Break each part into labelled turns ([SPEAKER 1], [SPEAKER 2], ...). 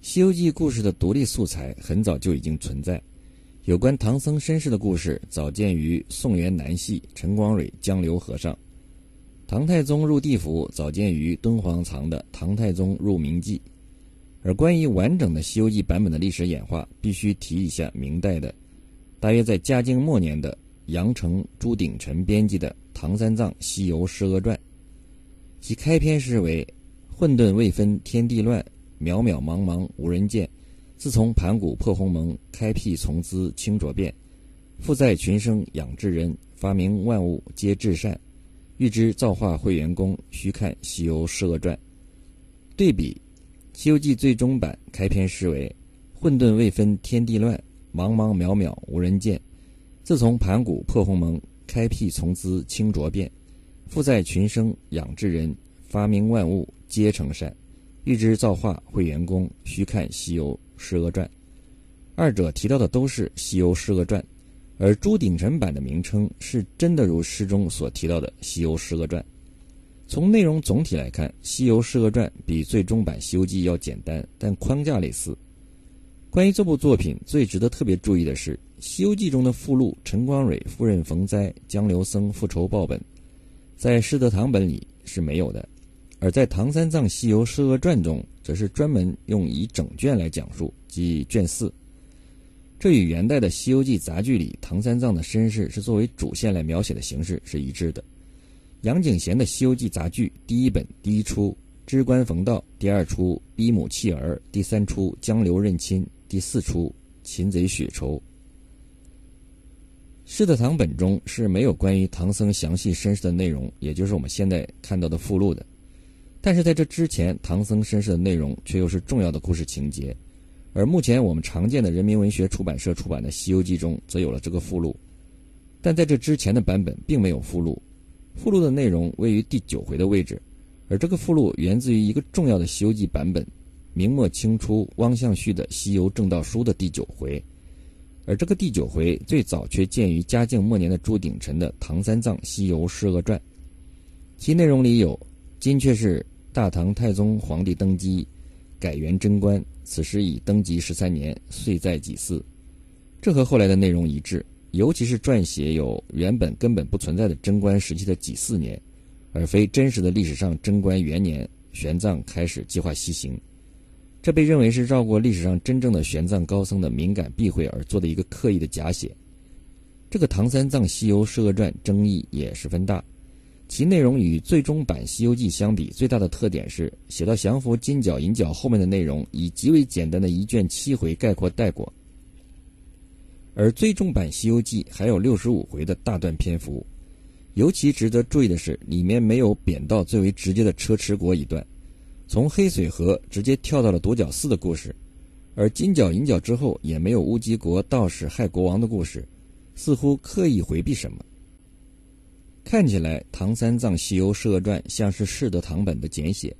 [SPEAKER 1] 西游记》故事的独立素材很早就已经存在，有关唐僧身世的故事早见于宋元南戏陈光蕊江流和尚。唐太宗入地府早见于敦煌藏的《唐太宗入明记》，而关于完整的《西游记》版本的历史演化，必须提一下明代的，大约在嘉靖末年的杨成、朱鼎臣编辑的《唐三藏西游释厄传》，其开篇诗为：“混沌未分天地乱，渺渺茫茫无人见。自从盘古破鸿蒙，开辟从兹清浊变。复在群生养至人，发明万物皆至善。”欲知造化会元功，须看《西游释厄传》。对比《西游记》最终版开篇诗为：“混沌未分天地乱，茫茫渺渺无人见。自从盘古破鸿蒙，开辟从兹清浊变。复在群生养至人，发明万物皆成善。欲知造化会元功，须看《西游释厄传》。”二者提到的都是《西游释厄传》。而朱鼎臣版的名称是真的如诗中所提到的《西游释厄传》。从内容总体来看，《西游释厄传》比最终版《西游记》要简单，但框架类似。关于这部作品，最值得特别注意的是，《西游记》中的附录陈光蕊夫人逢灾江流僧复仇报本，在师德堂本里是没有的，而在《唐三藏西游释厄传》中，则是专门用以整卷来讲述，即卷四。这与元代的《西游记》杂剧里唐三藏的身世是作为主线来描写的形式是一致的。杨景贤的《西游记》杂剧第一本第一出知官逢道，第二出逼母弃儿，第三出江流认亲，第四出擒贼雪仇。释德堂本中是没有关于唐僧详细身世的内容，也就是我们现在看到的附录的。但是在这之前，唐僧身世的内容却又是重要的故事情节。而目前我们常见的人民文学出版社出版的《西游记》中，则有了这个附录，但在这之前的版本并没有附录。附录的内容位于第九回的位置，而这个附录源自于一个重要的《西游记》版本——明末清初汪象旭的《西游正道书》的第九回。而这个第九回最早却见于嘉靖末年的朱鼎臣的《唐三藏西游释厄传》，其内容里有：今却是大唐太宗皇帝登基。改元贞观，此时已登基十三年，岁在己巳。这和后来的内容一致，尤其是撰写有原本根本不存在的贞观时期的己巳年，而非真实的历史上贞观元年玄奘开始计划西行。这被认为是绕过历史上真正的玄奘高僧的敏感避讳而做的一个刻意的假写。这个《唐三藏西游释厄传》争议也十分大。其内容与最终版《西游记》相比，最大的特点是写到降服金角银角后面的内容，以极为简单的一卷七回概括带过。而最终版《西游记》还有六十五回的大段篇幅，尤其值得注意的是，里面没有贬到最为直接的车迟国一段，从黑水河直接跳到了独角寺的故事，而金角银角之后也没有乌鸡国道士害国王的故事，似乎刻意回避什么。看起来《唐三藏西游释厄传》像是释德堂本的简写，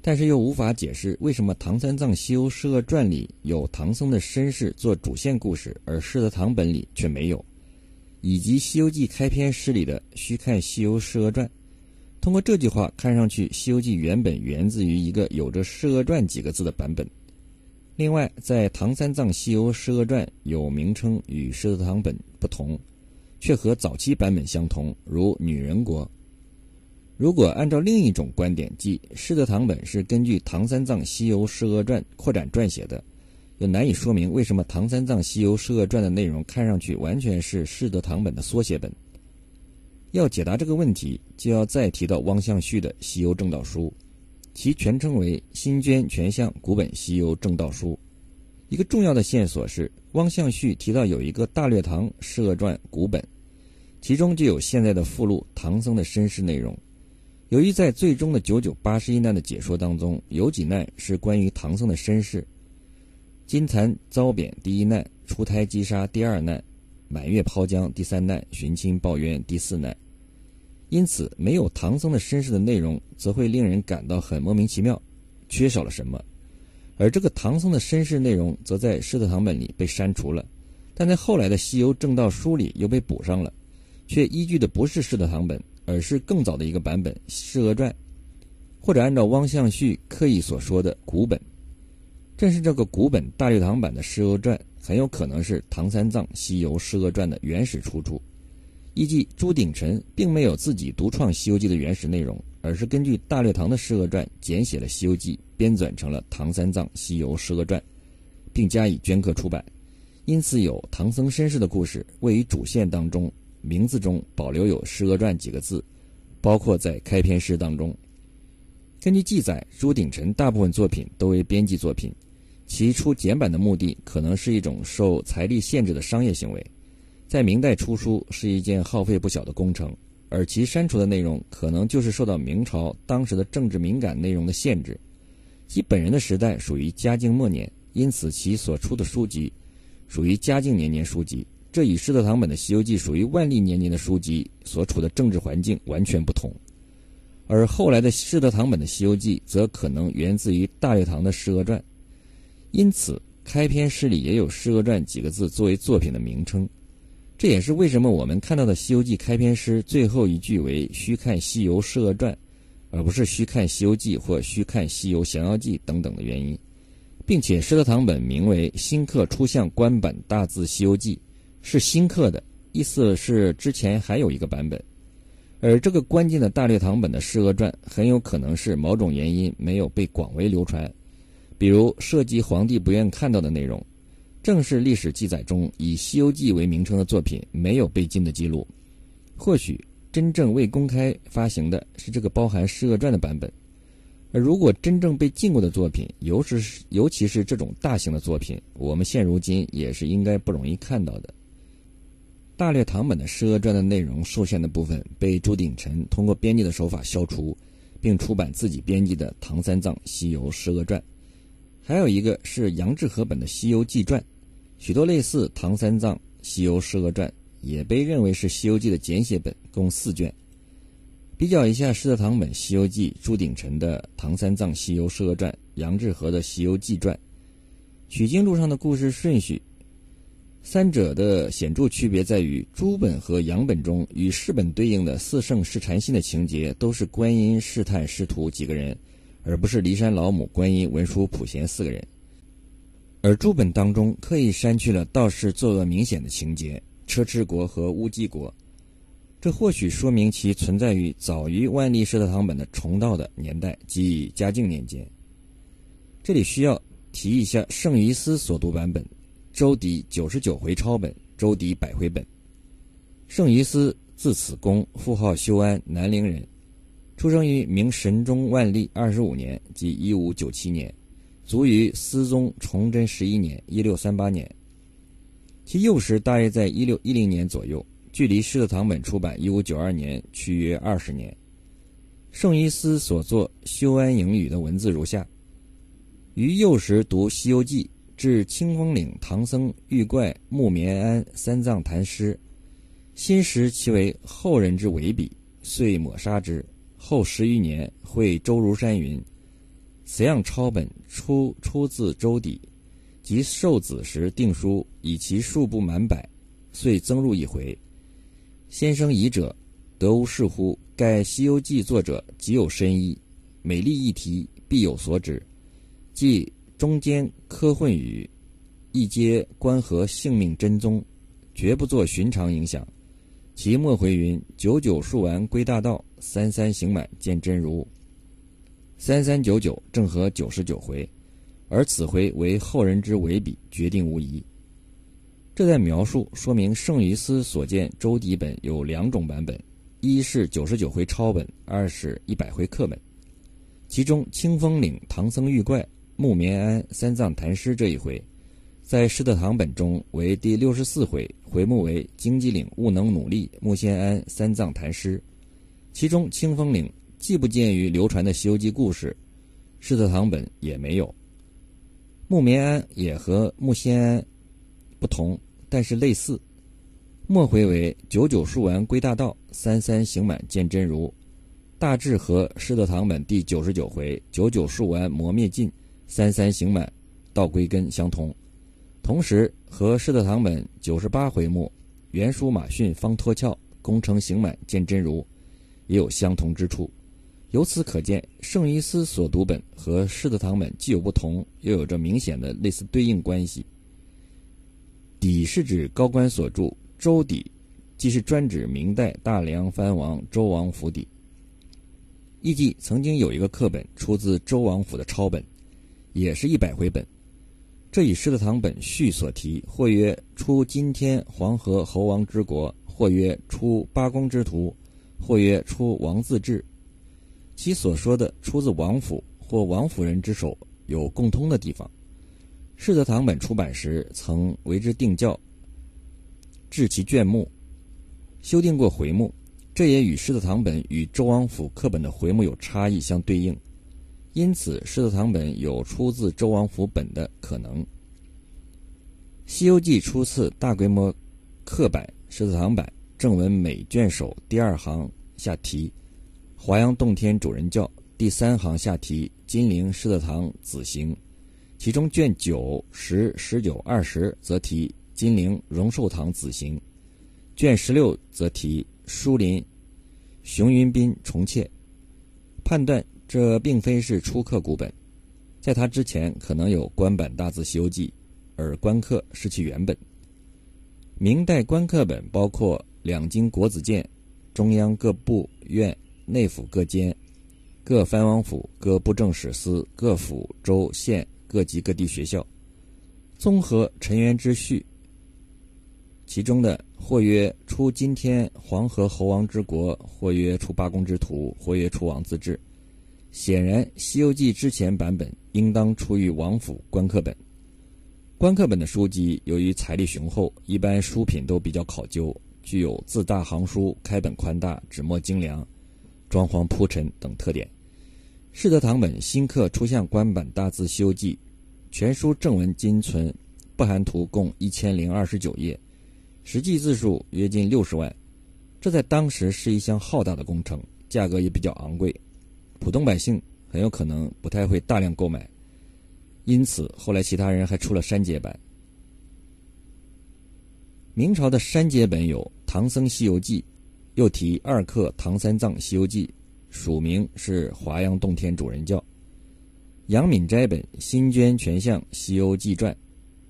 [SPEAKER 1] 但是又无法解释为什么《唐三藏西游释厄传》里有唐僧的身世做主线故事，而释德堂本里却没有，以及《西游记》开篇诗里的“须看西游释厄传”。通过这句话，看上去《西游记》原本源自于一个有着“释厄传”几个字的版本。另外，在《唐三藏西游释厄传》有名称与释德堂本不同。却和早期版本相同，如女人国。如果按照另一种观点，即释德堂本是根据《唐三藏西游释厄传》扩展撰写的，又难以说明为什么《唐三藏西游释厄传》的内容看上去完全是释德堂本的缩写本。要解答这个问题，就要再提到汪象旭的《西游正道书》，其全称为《新捐全相古本西游正道书》。一个重要的线索是，汪象旭提到有一个《大略唐释传》古本，其中就有现在的附录唐僧的身世内容。由于在最终的九九八十一难的解说当中，有几难是关于唐僧的身世：金蚕遭贬第一难，出胎击杀第二难，满月抛江第三难，寻亲报冤第四难。因此，没有唐僧的身世的内容，则会令人感到很莫名其妙，缺少了什么。而这个唐僧的身世内容，则在释德堂本里被删除了，但在后来的《西游正道书》里又被补上了，却依据的不是释德堂本，而是更早的一个版本《释厄传》，或者按照汪象旭刻意所说的古本。正是这个古本大略堂版的《诗讹传》，很有可能是唐三藏西游诗讹传的原始出处。依据朱鼎臣并没有自己独创《西游记》的原始内容，而是根据大略堂的《诗讹传》简写了《西游记》，编纂成了《唐三藏西游诗讹传》，并加以镌刻出版。因此，有唐僧身世的故事位于主线当中，名字中保留有《诗讹传》几个字，包括在开篇诗当中。根据记载，朱鼎臣大部分作品都为编辑作品，其出简版的目的可能是一种受财力限制的商业行为。在明代出书是一件耗费不小的工程，而其删除的内容可能就是受到明朝当时的政治敏感内容的限制。其本人的时代属于嘉靖末年，因此其所出的书籍属于嘉靖年年书籍，这与施德堂本的《西游记》属于万历年年的书籍所处的政治环境完全不同。而后来的施德堂本的《西游记》则可能源自于大乐堂的《诗讹传》，因此开篇诗里也有《诗讹传》几个字作为作品的名称。这也是为什么我们看到的《西游记》开篇诗最后一句为“须看西游释厄传”，而不是“须看西游记”或“须看西游降妖记”等等的原因，并且施德堂本名为新刻初相官版大字《西游记》，是新刻的意思是之前还有一个版本，而这个关键的大略堂本的《释厄传》很有可能是某种原因没有被广为流传，比如涉及皇帝不愿看到的内容。正是历史记载中以《西游记》为名称的作品没有被禁的记录，或许真正未公开发行的是这个包含《诗讹传》的版本。而如果真正被禁过的作品，尤其是尤其是这种大型的作品，我们现如今也是应该不容易看到的。大略堂本的《诗讹传》的内容受限的部分被朱鼎臣通过编辑的手法消除，并出版自己编辑的《唐三藏西游诗讹传》。还有一个是杨志和本的《西游记传》，许多类似《唐三藏西游释讹传》也被认为是《西游记》的简写本，共四卷。比较一下施德堂本《西游记》，朱鼎臣的《唐三藏西游释讹传》，杨志和的《西游记传》，取经路上的故事顺序，三者的显著区别在于，朱本和杨本中与释本对应的四圣试禅心的情节，都是观音试探师徒几个人。而不是骊山老母、观音、文殊、普贤四个人，而诸本当中刻意删去了道士作恶明显的情节，车迟国和乌鸡国，这或许说明其存在于早于万历施德堂本的重道的年代，即嘉靖年间。这里需要提一下圣于斯所读版本，周迪九十九回抄本，周迪百回本。圣于斯字子公，父号修安，南陵人。出生于明神宗万历二十五年，即一五九七年，卒于思宗崇祯十一年（一六三八年）。其幼时大约在一六一零年左右，距离施特堂本出版一五九二年区约二十年。圣伊斯所作《修安营语》的文字如下：于幼时读《西游记》，至清风岭唐僧遇怪木棉庵三藏谈诗，心识其为后人之伪笔，遂抹杀之。后十余年，会周如山云：“此样抄本出出自周底，及受子时定书，以其数不满百，遂增入一回。先生疑者，得无是乎？盖《西游记》作者极有深意，每立一题，必有所指。即中间科混语，一皆关合性命真宗，绝不作寻常影响。其末回云：九九数完归大道。”三三行满见真如，三三九九正合九十九回，而此回为后人之伪笔，决定无疑。这在描述说明圣于斯所见周底本有两种版本：一是九十九回抄本，二是一百回刻本。其中清风岭唐僧遇怪木棉庵三藏谈诗这一回，在施德堂本中为第六十四回，回目为荆棘岭悟能努力木仙庵三藏谈诗。其中清风岭既不见于流传的《西游记》故事，施特堂本也没有。木棉庵也和木仙庵不同，但是类似。末回为九九数完归大道，三三行满见真如，大致和施特堂本第九十九回九九数完磨灭尽，三三行满道归根相同。同时和施特堂本九十八回末原书马逊方脱壳，功成行满见真如。也有相同之处，由此可见，圣伊斯所读本和狮子堂本既有不同，又有着明显的类似对应关系。邸是指高官所著，周邸即是专指明代大梁藩王周王府邸。艺记曾经有一个课本出自周王府的抄本，也是一百回本。这与狮子堂本序所提，或曰出今天黄河侯王之国，或曰出八公之徒，或曰出王自治。其所说的出自王府或王府人之手，有共通的地方。世德堂本出版时曾为之定校，制其卷目，修订过回目，这也与世德堂本与周王府课本的回目有差异相对应，因此世德堂本有出自周王府本的可能。《西游记》初次大规模刻版世德堂版正文每卷首第二行下题。华阳洞天主人教第三行下题金陵狮子堂子行，其中卷九、十、十九、二十则题金陵荣寿堂子行，卷十六则题书林熊云斌重妾。判断这并非是初刻古本，在他之前可能有官版大字《西游记》，而官刻是其原本。明代官刻本包括两京国子监、中央各部院。内府各监、各藩王府、各布政使司、各府州县各级各地学校，综合陈元之序。其中的或曰出今天黄河侯王之国，或曰出八公之徒，或曰出王自治。显然，《西游记》之前版本应当出于王府官刻本。官刻本的书籍由于财力雄厚，一般书品都比较考究，具有字大行书、开本宽大、纸墨精良。装潢铺陈等特点。世德堂本新刻出象官版大字《西游记》，全书正文今存，不含图，共一千零二十九页，实际字数约近六十万。这在当时是一项浩大的工程，价格也比较昂贵，普通百姓很有可能不太会大量购买。因此，后来其他人还出了删节版。明朝的删节本有《唐僧西游记》。又提二刻唐三藏《西游记》，署名是华阳洞天主人教。杨敏斋本新捐全相《西游记传》，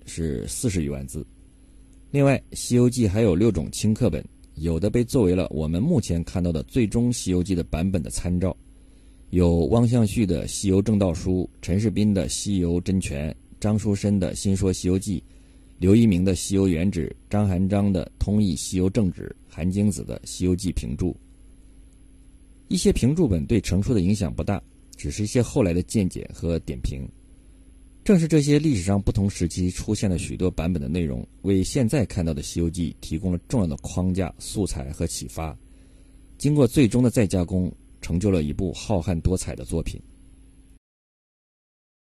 [SPEAKER 1] 是四十余万字。另外，《西游记》还有六种轻刻本，有的被作为了我们目前看到的最终《西游记》的版本的参照，有汪向旭的《西游正道书》，陈世斌的《西游真诠》，张书申的《新说西游记》。刘一鸣的《西游原旨》，张含章的《通义西游正旨》，韩晶子的《西游记评注》。一些评注本对成书的影响不大，只是一些后来的见解和点评。正是这些历史上不同时期出现的许多版本的内容，为现在看到的《西游记》提供了重要的框架、素材和启发。经过最终的再加工，成就了一部浩瀚多彩的作品。